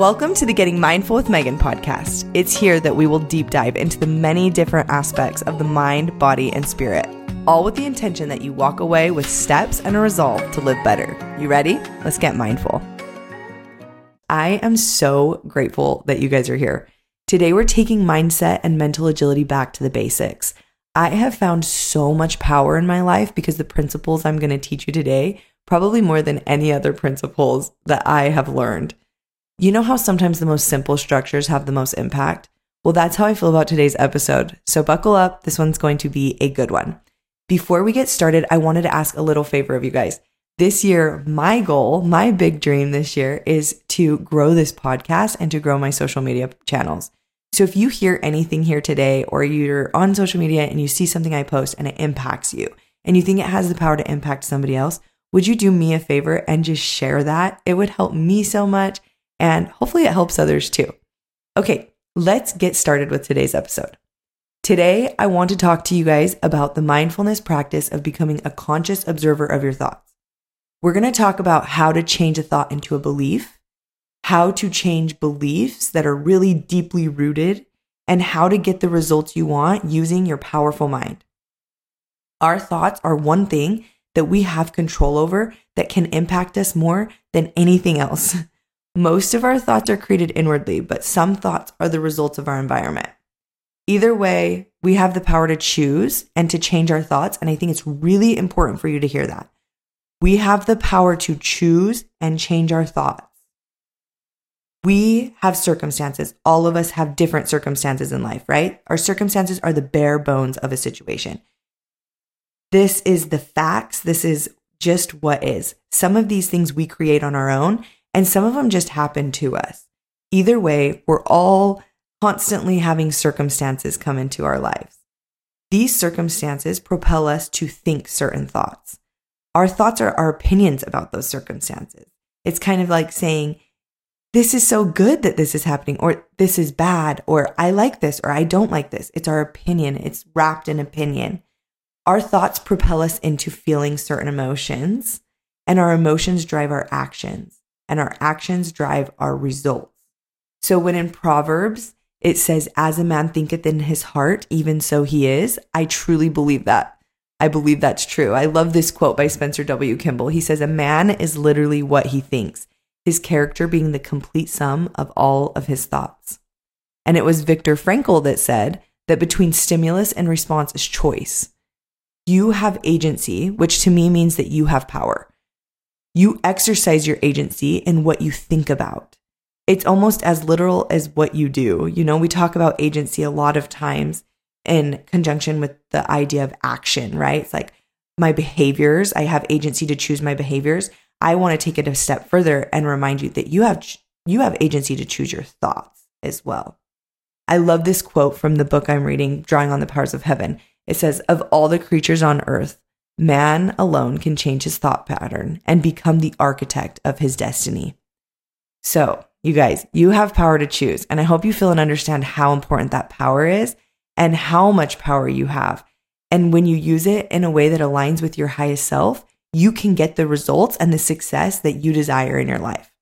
Welcome to the Getting Mindful with Megan podcast. It's here that we will deep dive into the many different aspects of the mind, body, and spirit, all with the intention that you walk away with steps and a resolve to live better. You ready? Let's get mindful. I am so grateful that you guys are here. Today, we're taking mindset and mental agility back to the basics. I have found so much power in my life because the principles I'm going to teach you today, probably more than any other principles that I have learned. You know how sometimes the most simple structures have the most impact? Well, that's how I feel about today's episode. So buckle up. This one's going to be a good one. Before we get started, I wanted to ask a little favor of you guys. This year, my goal, my big dream this year is to grow this podcast and to grow my social media channels. So if you hear anything here today or you're on social media and you see something I post and it impacts you and you think it has the power to impact somebody else, would you do me a favor and just share that? It would help me so much and hopefully it helps others too. Okay, let's get started with today's episode. Today, I want to talk to you guys about the mindfulness practice of becoming a conscious observer of your thoughts. We're going to talk about how to change a thought into a belief, how to change beliefs that are really deeply rooted, and how to get the results you want using your powerful mind. Our thoughts are one thing that we have control over that can impact us more than anything else. Most of our thoughts are created inwardly, but some thoughts are the results of our environment. Either way, we have the power to choose and to change our thoughts. And I think it's really important for you to hear that. We have the power to choose and change our thoughts. We have circumstances. All of us have different circumstances in life, right? Our circumstances are the bare bones of a situation. This is the facts. This is just what is. Some of these things we create on our own, and some of them just happen to us. Either way, we're all constantly having circumstances come into our lives. These circumstances propel us to think certain thoughts. Our thoughts are our opinions about those circumstances. It's kind of like saying, this is so good that this is happening, or this is bad, or I like this, or I don't like this. It's our opinion. It's wrapped in opinion. Our thoughts propel us into feeling certain emotions, and our emotions drive our actions and our actions drive our results. So when in Proverbs, it says, as a man thinketh in his heart, even so he is, I truly believe that. I believe that's true. I love this quote by Spencer W. Kimball. He says, A man is literally what he thinks, his character being the complete sum of all of his thoughts. And it was Viktor Frankl that said that between stimulus and response is choice. You have agency, which to me means that you have power. You exercise your agency in what you think about. It's almost as literal as what you do. You know, we talk about agency a lot of times in conjunction with the idea of action, right? It's like my behaviors, I have agency to choose my behaviors. I want to take it a step further and remind you that you have you have agency to choose your thoughts as well. I love this quote from the book I'm reading, Drawing on the Powers of Heaven. It says, Of all the creatures on earth, Man alone can change his thought pattern and become the architect of his destiny. So, you guys, you have power to choose. And I hope you feel and understand how important that power is and how much power you have. And when you use it in a way that aligns with your highest self, you can get the results and the success that you desire in your life.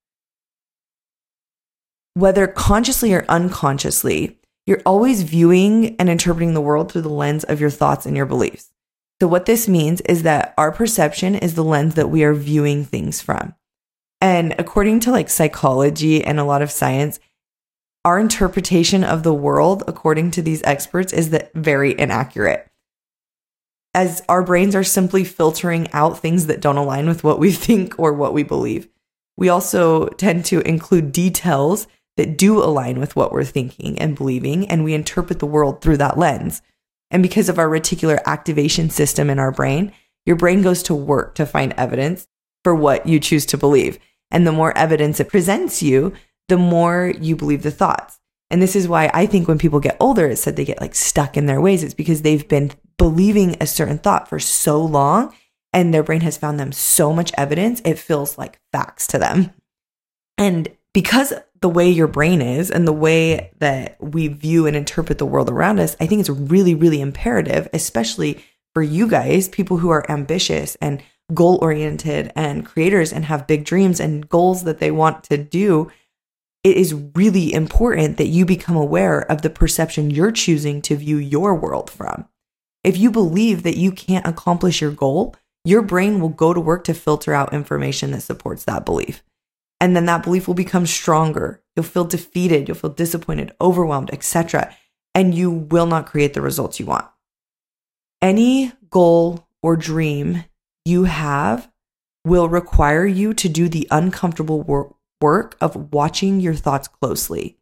Whether consciously or unconsciously, you're always viewing and interpreting the world through the lens of your thoughts and your beliefs. So, what this means is that our perception is the lens that we are viewing things from. And according to like psychology and a lot of science, our interpretation of the world, according to these experts, is that very inaccurate. As our brains are simply filtering out things that don't align with what we think or what we believe. We also tend to include details that do align with what we're thinking and believing, and we interpret the world through that lens. And because of our reticular activation system in our brain, your brain goes to work to find evidence for what you choose to believe. And the more evidence it presents you, the more you believe the thoughts. And this is why I think when people get older, it's said they get like stuck in their ways. It's because they've been believing a certain thought for so long and their brain has found them so much evidence, it feels like facts to them. And because the way your brain is and the way that we view and interpret the world around us, I think it's really, really imperative, especially for you guys, people who are ambitious and goal oriented and creators and have big dreams and goals that they want to do. it is really important that you become aware of the perception you're choosing to view your world from. If you believe that you can't accomplish your goal, your brain will go to work to filter out information that supports that belief. And then that belief will become stronger. You'll feel defeated, you'll feel disappointed, overwhelmed, etc. And you will not create the results you want. Any goal or dream you have will require you to do the uncomfortable wor- work of watching your thoughts closely.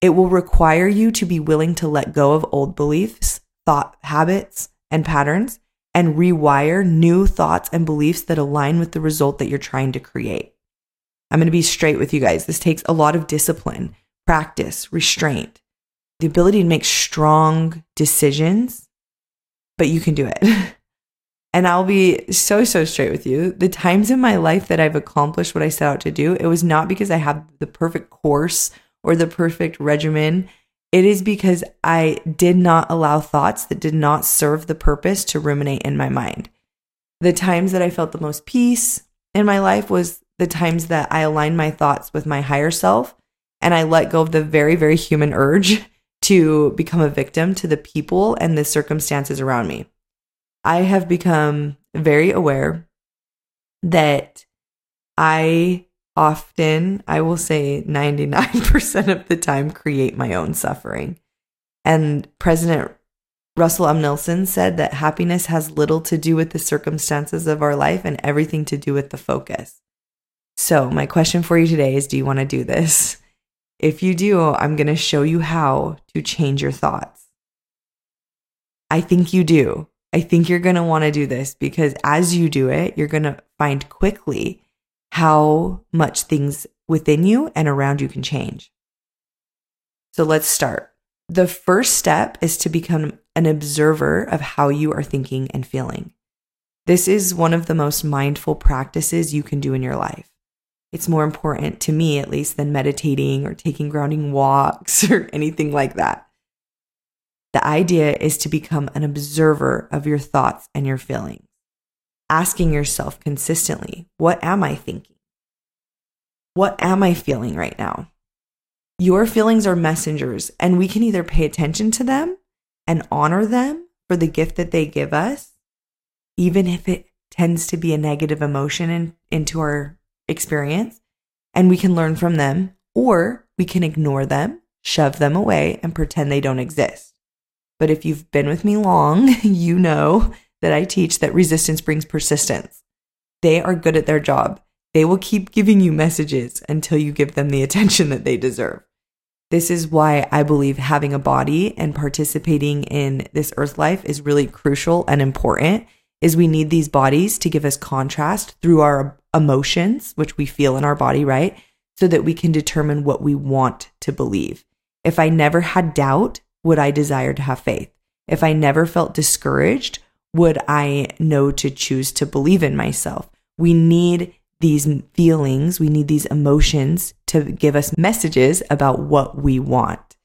It will require you to be willing to let go of old beliefs, thought habits, and patterns and rewire new thoughts and beliefs that align with the result that you're trying to create. I'm going to be straight with you guys. This takes a lot of discipline, practice, restraint, the ability to make strong decisions, but you can do it. and I'll be so, so straight with you. The times in my life that I've accomplished what I set out to do, it was not because I have the perfect course or the perfect regimen. It is because I did not allow thoughts that did not serve the purpose to ruminate in my mind. The times that I felt the most peace in my life was the times that I align my thoughts with my higher self and I let go of the very, very human urge to become a victim to the people and the circumstances around me. I have become very aware that I often, I will say 99% of the time, create my own suffering. And President Russell M. Nelson said that happiness has little to do with the circumstances of our life and everything to do with the focus. So, my question for you today is Do you want to do this? If you do, I'm going to show you how to change your thoughts. I think you do. I think you're going to want to do this because as you do it, you're going to find quickly how much things within you and around you can change. So let's start. The first step is to become an observer of how you are thinking and feeling. This is one of the most mindful practices you can do in your life. It's more important to me, at least, than meditating or taking grounding walks or anything like that. The idea is to become an observer of your thoughts and your feelings, asking yourself consistently, what am I thinking? What am I feeling right now? Your feelings are messengers, and we can either pay attention to them and honor them for the gift that they give us, even if it tends to be a negative emotion in, into our experience, and we can learn from them, or we can ignore them, shove them away, and pretend they don't exist. But if you've been with me long, you know that I teach that resistance brings persistence. They are good at their job. They will keep giving you messages until you give them the attention that they deserve. This is why I believe having a body and participating in this earth life is really crucial and important is we need these bodies to give us contrast through our emotions which we feel in our body, right? So that we can determine what we want to believe. If I never had doubt, would I desire to have faith? If I never felt discouraged, would I know to choose to believe in myself? We need these feelings, we need these emotions to give us messages about what we want.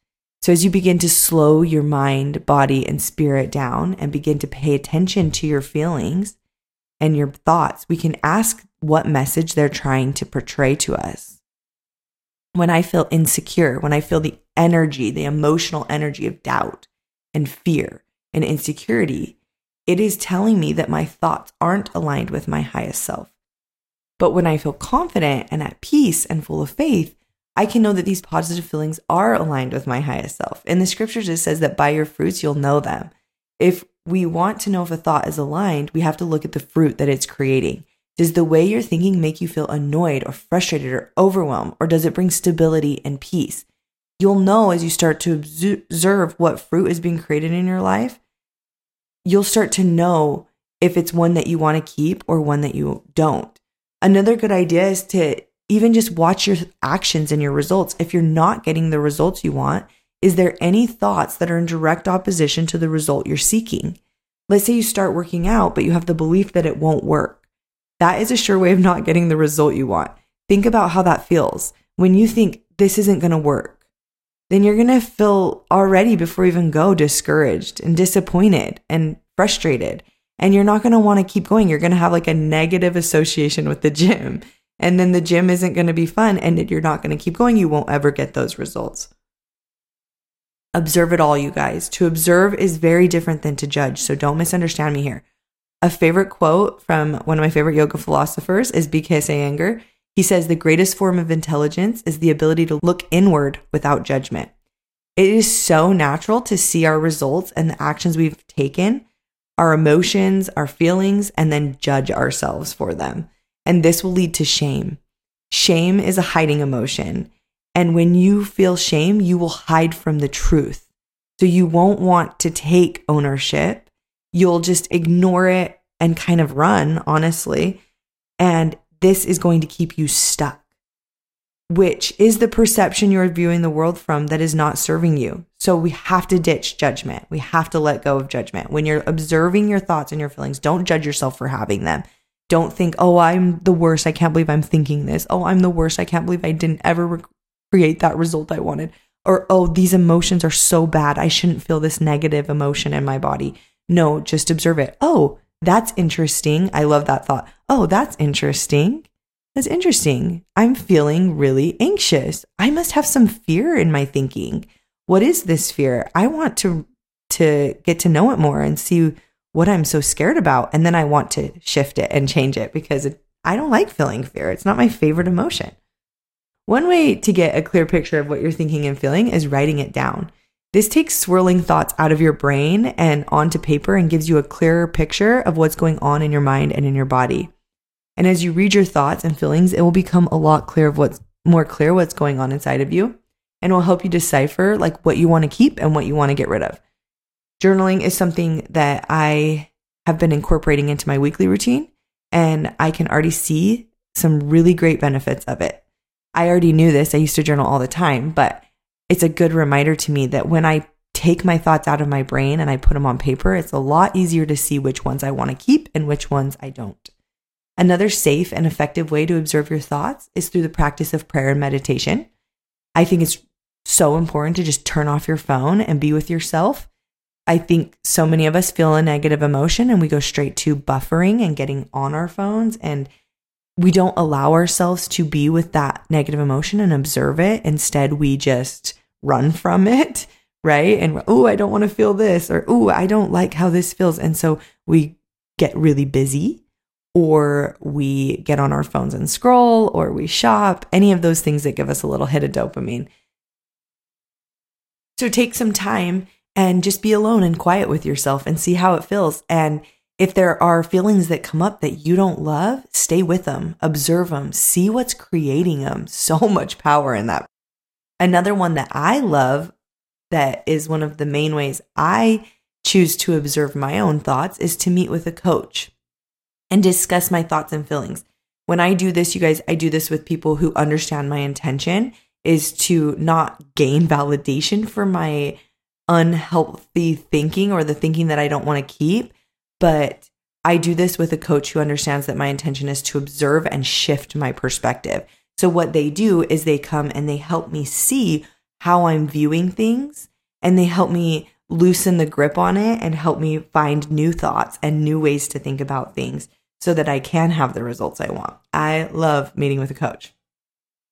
So, as you begin to slow your mind, body, and spirit down and begin to pay attention to your feelings and your thoughts, we can ask what message they're trying to portray to us. When I feel insecure, when I feel the energy, the emotional energy of doubt and fear and insecurity, it is telling me that my thoughts aren't aligned with my highest self. But when I feel confident and at peace and full of faith, I can know that these positive feelings are aligned with my highest self. In the scriptures, it says that by your fruits, you'll know them. If we want to know if a thought is aligned, we have to look at the fruit that it's creating. Does the way you're thinking make you feel annoyed or frustrated or overwhelmed, or does it bring stability and peace? you'll know as you start to observe what fruit is being created in your life, you'll start to know if it's one that you want to keep or one that you don't. Another good idea is to even just watch your actions and your results. If you're not getting the results you want, is there any thoughts that are in direct opposition to the result you're seeking? Let's say you start working out, but you have the belief that it won't work. That is a sure way of not getting the result you want. Think about how that feels when you think this isn't going to work then you're going to feel already before you even go discouraged and disappointed and frustrated. And you're not going to want to keep going. You're going to have like a negative association with the gym. And then the gym isn't going to be fun and you're not going to keep going. You won't ever get those results. Observe it all, you guys. To observe is very different than to judge. So don't misunderstand me here. A favorite quote from one of my favorite yoga philosophers is BKS Iyengar. He says, The greatest form of intelligence is the ability to look inward without judgment. It is so natural to see our results and the actions we've taken, our emotions, our feelings, and then judge ourselves for them. And this will lead to shame. Shame is a hiding emotion. And when you feel shame, you will hide from the truth. So you won't want to take ownership. You'll just ignore it and kind of run, honestly. And this is going to keep you stuck, which is the perception you're viewing the world from that is not serving you. So we have to ditch judgment. We have to let go of judgment. When you're observing your thoughts and your feelings, don't judge yourself for having them. Don't think, oh, I'm the worst. I can't believe I'm thinking this. Oh, I'm the worst. I can't believe I didn't ever re- create that result I wanted. Or, oh, these emotions are so bad. I shouldn't feel this negative emotion in my body. No, just observe it. Oh, that's interesting. I love that thought. Oh, that's interesting. That's interesting. I'm feeling really anxious. I must have some fear in my thinking. What is this fear? I want to to get to know it more and see what I'm so scared about and then I want to shift it and change it because it, I don't like feeling fear. It's not my favorite emotion. One way to get a clear picture of what you're thinking and feeling is writing it down. This takes swirling thoughts out of your brain and onto paper and gives you a clearer picture of what's going on in your mind and in your body. And as you read your thoughts and feelings, it will become a lot clearer of what's more clear what's going on inside of you and will help you decipher like what you want to keep and what you want to get rid of. Journaling is something that I have been incorporating into my weekly routine and I can already see some really great benefits of it. I already knew this. I used to journal all the time, but it's a good reminder to me that when I take my thoughts out of my brain and I put them on paper, it's a lot easier to see which ones I want to keep and which ones I don't. Another safe and effective way to observe your thoughts is through the practice of prayer and meditation. I think it's so important to just turn off your phone and be with yourself. I think so many of us feel a negative emotion and we go straight to buffering and getting on our phones and we don't allow ourselves to be with that negative emotion and observe it. Instead, we just run from it, right? And oh, I don't want to feel this, or oh, I don't like how this feels. And so we get really busy, or we get on our phones and scroll, or we shop, any of those things that give us a little hit of dopamine. So take some time and just be alone and quiet with yourself and see how it feels. And if there are feelings that come up that you don't love, stay with them, observe them, see what's creating them. So much power in that. Another one that I love that is one of the main ways I choose to observe my own thoughts is to meet with a coach and discuss my thoughts and feelings. When I do this, you guys, I do this with people who understand my intention is to not gain validation for my unhealthy thinking or the thinking that I don't want to keep, but I do this with a coach who understands that my intention is to observe and shift my perspective. So, what they do is they come and they help me see how I'm viewing things and they help me loosen the grip on it and help me find new thoughts and new ways to think about things so that I can have the results I want. I love meeting with a coach.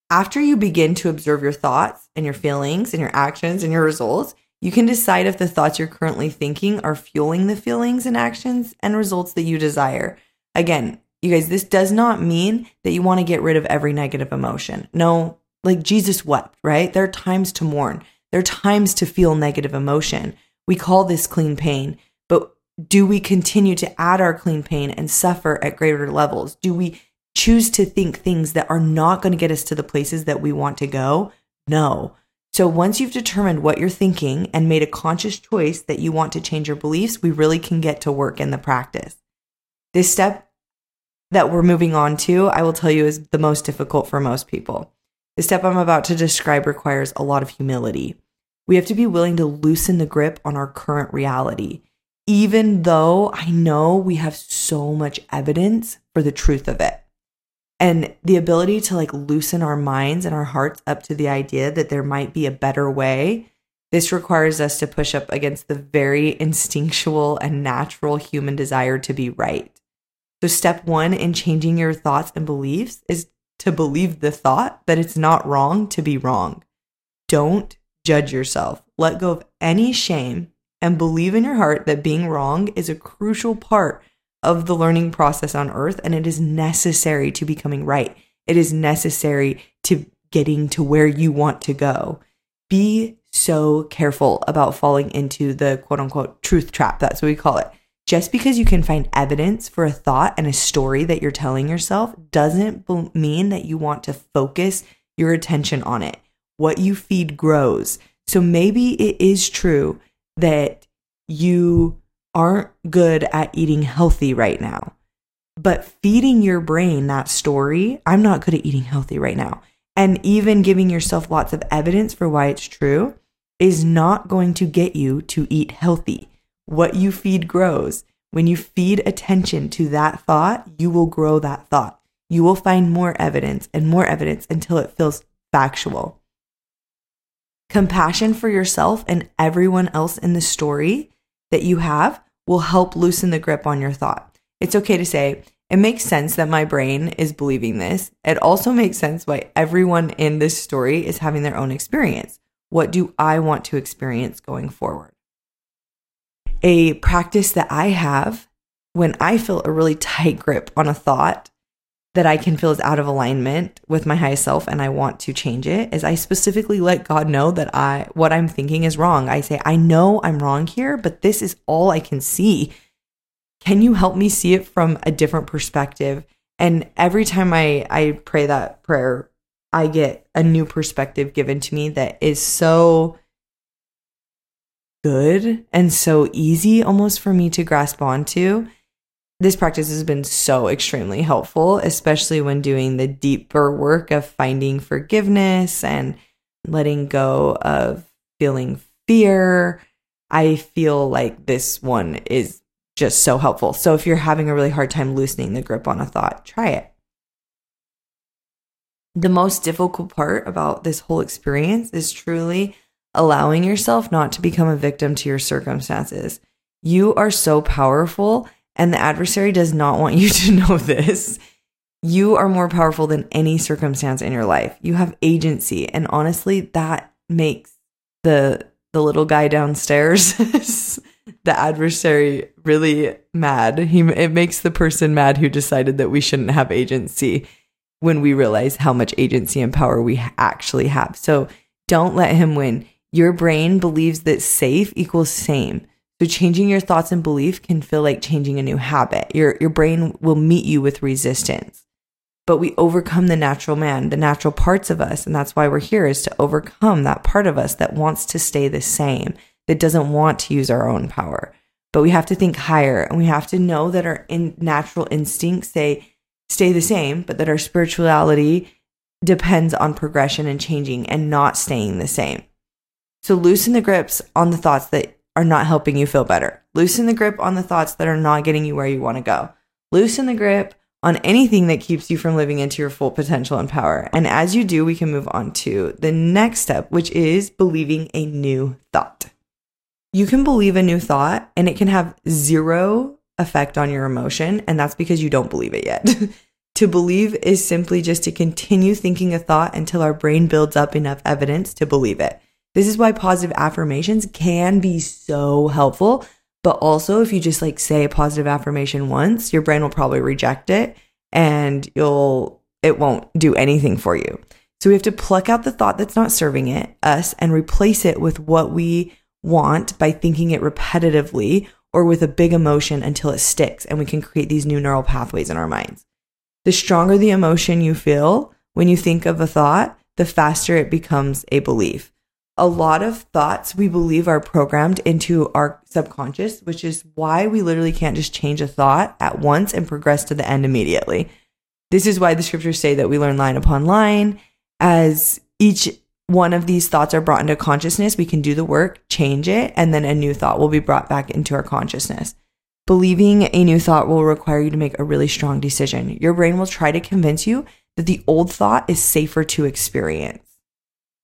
After you begin to observe your thoughts and your feelings and your actions and your results, you can decide if the thoughts you're currently thinking are fueling the feelings and actions and results that you desire. Again, you guys, this does not mean that you want to get rid of every negative emotion. No, like Jesus wept, right? There are times to mourn, there are times to feel negative emotion. We call this clean pain, but do we continue to add our clean pain and suffer at greater levels? Do we choose to think things that are not going to get us to the places that we want to go? No. So once you've determined what you're thinking and made a conscious choice that you want to change your beliefs, we really can get to work in the practice. This step that we're moving on to, I will tell you, is the most difficult for most people. The step I'm about to describe requires a lot of humility. We have to be willing to loosen the grip on our current reality, even though I know we have so much evidence for the truth of it and the ability to like loosen our minds and our hearts up to the idea that there might be a better way this requires us to push up against the very instinctual and natural human desire to be right so step 1 in changing your thoughts and beliefs is to believe the thought that it's not wrong to be wrong. Don't judge yourself. Let go of any shame and believe in your heart that being wrong is a crucial part of the learning process on earth and it is necessary to becoming right. It is necessary to getting to where you want to go. Be so careful about falling into the quote unquote truth trap. That's what we call it. Just because you can find evidence for a thought and a story that you're telling yourself doesn't mean that you want to focus your attention on it. What you feed grows. So maybe it is true that you aren't good at eating healthy right now. But feeding your brain that story, I'm not good at eating healthy right now, and even giving yourself lots of evidence for why it's true is not going to get you to eat healthy. What you feed grows. When you feed attention to that thought, you will grow that thought. You will find more evidence and more evidence until it feels factual. Compassion for yourself and everyone else in the story that you have will help loosen the grip on your thought. It's okay to say, it makes sense that my brain is believing this. It also makes sense why everyone in this story is having their own experience. What do I want to experience going forward? A practice that I have when I feel a really tight grip on a thought that I can feel is out of alignment with my highest self and I want to change it is I specifically let God know that I what I'm thinking is wrong. I say, I know I'm wrong here, but this is all I can see. Can you help me see it from a different perspective? And every time I, I pray that prayer, I get a new perspective given to me that is so good and so easy almost for me to grasp onto this practice has been so extremely helpful, especially when doing the deeper work of finding forgiveness and letting go of feeling fear. I feel like this one is just so helpful. So if you're having a really hard time loosening the grip on a thought, try it. The most difficult part about this whole experience is truly allowing yourself not to become a victim to your circumstances. You are so powerful and the adversary does not want you to know this. You are more powerful than any circumstance in your life. You have agency. And honestly, that makes the the little guy downstairs, the adversary really mad. He it makes the person mad who decided that we shouldn't have agency when we realize how much agency and power we actually have. So don't let him win. Your brain believes that safe equals same. So changing your thoughts and belief can feel like changing a new habit. Your your brain will meet you with resistance. But we overcome the natural man, the natural parts of us, and that's why we're here is to overcome that part of us that wants to stay the same, that doesn't want to use our own power. But we have to think higher and we have to know that our in natural instincts say stay the same, but that our spirituality depends on progression and changing and not staying the same. So loosen the grips on the thoughts that are not helping you feel better. Loosen the grip on the thoughts that are not getting you where you want to go. Loosen the grip on anything that keeps you from living into your full potential and power. And as you do, we can move on to the next step, which is believing a new thought. You can believe a new thought and it can have zero effect on your emotion. And that's because you don't believe it yet. to believe is simply just to continue thinking a thought until our brain builds up enough evidence to believe it. This is why positive affirmations can be so helpful. But also, if you just like say a positive affirmation once, your brain will probably reject it and you'll, it won't do anything for you. So we have to pluck out the thought that's not serving it, us, and replace it with what we want by thinking it repetitively or with a big emotion until it sticks and we can create these new neural pathways in our minds. The stronger the emotion you feel when you think of a thought, the faster it becomes a belief a lot of thoughts we believe are programmed into our subconscious, which is why we literally can't just change a thought at once and progress to the end immediately. This is why the scriptures say that we learn line upon line. As each one of these thoughts are brought into consciousness, we can do the work, change it, and then a new thought will be brought back into our consciousness. Believing a new thought will require you to make a really strong decision. Your brain will try to convince you that the old thought is safer to experience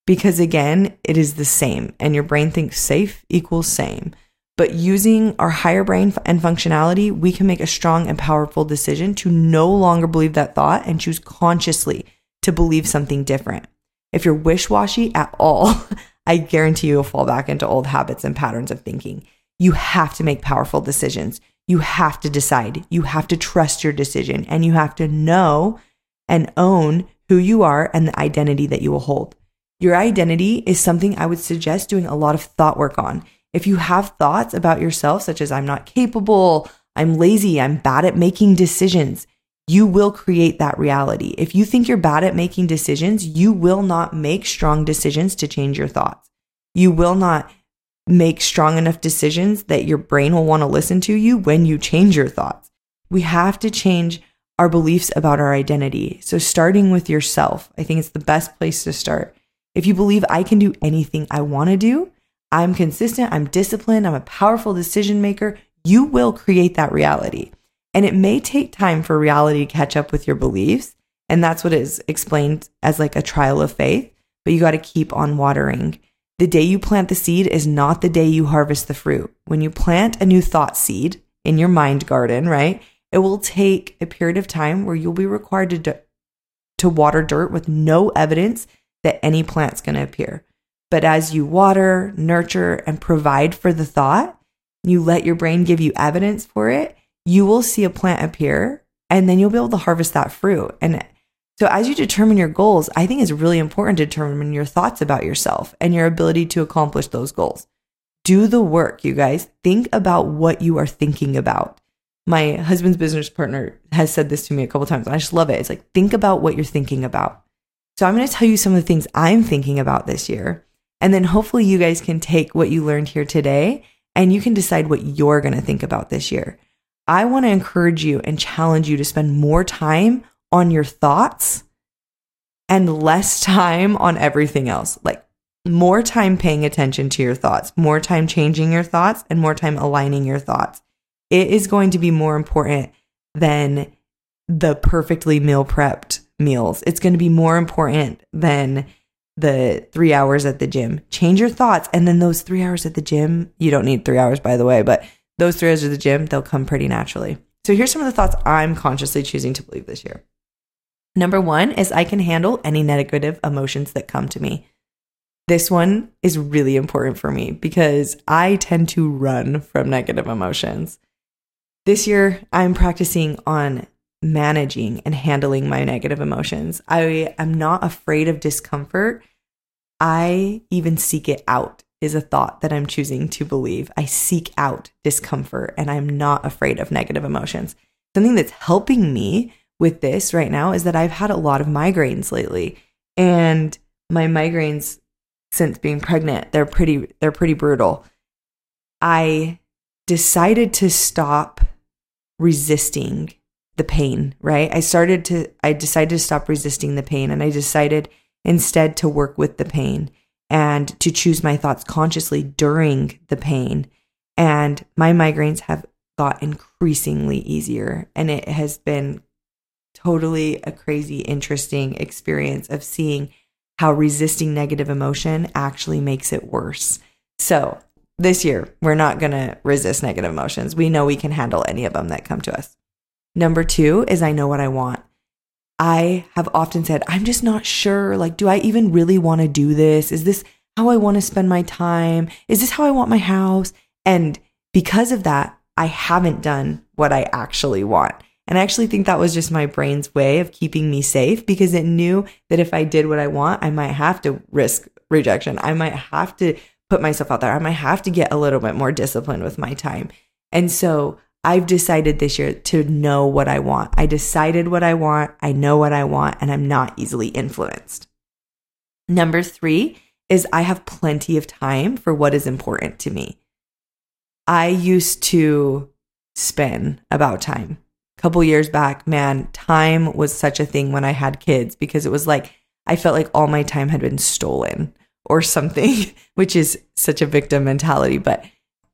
because again, it is the same and your brain thinks safe equals same. But using our higher brain and functionality, we can make a strong and powerful decision to no longer believe that thought and choose consciously to believe something different. If you're wish washy at all, I guarantee you'll fall back into old habits and patterns of thinking. You have to make powerful decisions. You have to decide. You have to trust your decision and you have to know and own who you are and the identity that you will hold. Your identity is something I would suggest doing a lot of thought work on. If you have thoughts about yourself, such as I'm not capable, I'm lazy, I'm bad at making decisions, you will create that reality. If you think you're bad at making decisions, you will not make strong decisions to change your thoughts. You will not make strong enough decisions that your brain will want to listen to you when you change your thoughts. We have to change our beliefs about our identity. So, starting with yourself, I think it's the best place to start. If you believe I can do anything I want to do, I'm consistent, I'm disciplined, I'm a powerful decision maker, you will create that reality. And it may take time for reality to catch up with your beliefs. And that's what is explained as like a trial of faith, but you got to keep on watering. The day you plant the seed is not the day you harvest the fruit. When you plant a new thought seed in your mind garden, right? It will take a period of time where you'll be required to, to water dirt with no evidence that any plant's going to appear. But as you water, nurture, and provide for the thought, you let your brain give you evidence for it, you will see a plant appear and then you'll be able to harvest that fruit. And so, as you determine your goals, I think it's really important to determine your thoughts about yourself and your ability to accomplish those goals. Do the work, you guys. Think about what you are thinking about. My husband's business partner has said this to me a couple times, I just love it. It's like, think about what you're thinking about. So, I'm going to tell you some of the things I'm thinking about this year. And then hopefully, you guys can take what you learned here today and you can decide what you're going to think about this year. I want to encourage you and challenge you to spend more time on your thoughts and less time on everything else. Like more time paying attention to your thoughts, more time changing your thoughts, and more time aligning your thoughts. It is going to be more important than the perfectly meal prepped meals. It's going to be more important than the three hours at the gym. Change your thoughts. And then those three hours at the gym, you don't need three hours, by the way, but those three hours at the gym, they'll come pretty naturally. So here's some of the thoughts I'm consciously choosing to believe this year. Number one is I can handle any negative emotions that come to me. This one is really important for me because I tend to run from negative emotions. This year, I'm practicing on managing and handling my negative emotions. I am not afraid of discomfort. I even seek it out, is a thought that I'm choosing to believe. I seek out discomfort and I'm not afraid of negative emotions. Something that's helping me with this right now is that I've had a lot of migraines lately and my migraines since being pregnant, they're pretty they're pretty brutal. I decided to stop resisting the pain, right? I started to I decided to stop resisting the pain and I decided instead to work with the pain and to choose my thoughts consciously during the pain. And my migraines have got increasingly easier and it has been totally a crazy, interesting experience of seeing how resisting negative emotion actually makes it worse. So, this year, we're not going to resist negative emotions. We know we can handle any of them that come to us. Number two is I know what I want. I have often said, I'm just not sure. Like, do I even really want to do this? Is this how I want to spend my time? Is this how I want my house? And because of that, I haven't done what I actually want. And I actually think that was just my brain's way of keeping me safe because it knew that if I did what I want, I might have to risk rejection. I might have to put myself out there. I might have to get a little bit more disciplined with my time. And so I've decided this year to know what I want. I decided what I want. I know what I want, and I'm not easily influenced. Number three is I have plenty of time for what is important to me. I used to spin about time A couple years back, man, time was such a thing when I had kids because it was like I felt like all my time had been stolen or something, which is such a victim mentality. But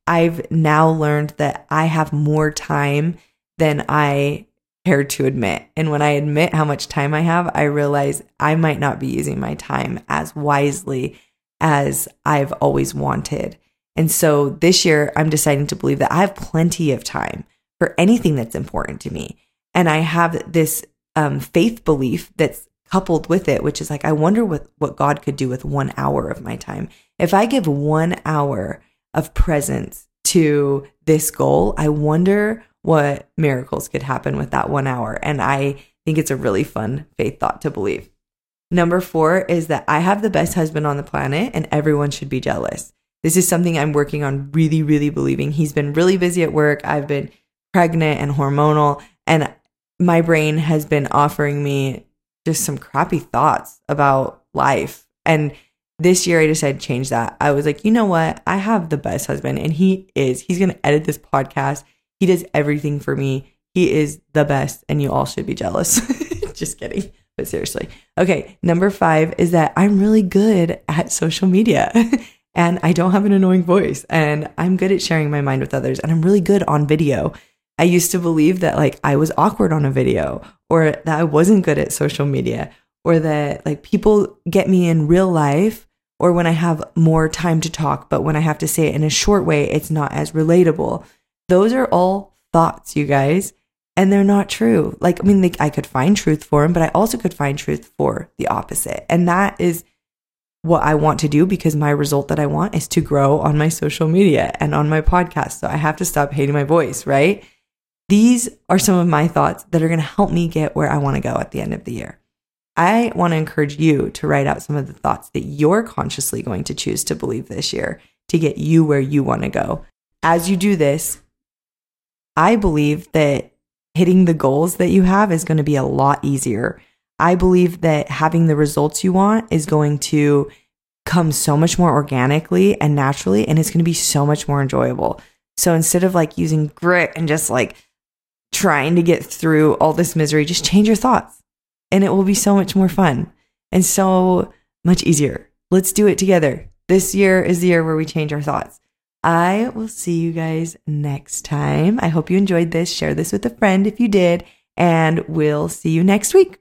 I've now learned that I have more time than I care to admit. And when I admit how much time I have, I realize I might not be using my time as wisely as I've always wanted. And so this year, I'm deciding to believe that I have plenty of time for anything that's important to me. And I have this um, faith belief that's coupled with it, which is like, I wonder what, what God could do with one hour of my time. If I give one hour of presence to this goal, I wonder what miracles could happen with that one hour. And I think it's a really fun faith thought to believe. Number four is that I have the best husband on the planet and everyone should be jealous. This is something I'm working on really, really believing. He's been really busy at work. I've been pregnant and hormonal, and my brain has been offering me just some crappy thoughts about life. And this year I decided to change that. I was like, you know what? I have the best husband, and he is. He's going to edit this podcast. He does everything for me. He is the best, and you all should be jealous. just kidding. But seriously. Okay. Number five is that I'm really good at social media and I don't have an annoying voice and I'm good at sharing my mind with others and I'm really good on video. I used to believe that like I was awkward on a video or that I wasn't good at social media or that like people get me in real life or when I have more time to talk, but when I have to say it in a short way, it's not as relatable. Those are all thoughts, you guys, and they're not true. Like, I mean, like, I could find truth for them, but I also could find truth for the opposite. And that is what I want to do because my result that I want is to grow on my social media and on my podcast. So I have to stop hating my voice, right? These are some of my thoughts that are going to help me get where I want to go at the end of the year. I want to encourage you to write out some of the thoughts that you're consciously going to choose to believe this year to get you where you want to go. As you do this, I believe that hitting the goals that you have is going to be a lot easier I believe that having the results you want is going to come so much more organically and naturally, and it's going to be so much more enjoyable. So instead of like using grit and just like trying to get through all this misery, just change your thoughts and it will be so much more fun and so much easier. Let's do it together. This year is the year where we change our thoughts. I will see you guys next time. I hope you enjoyed this. Share this with a friend if you did, and we'll see you next week.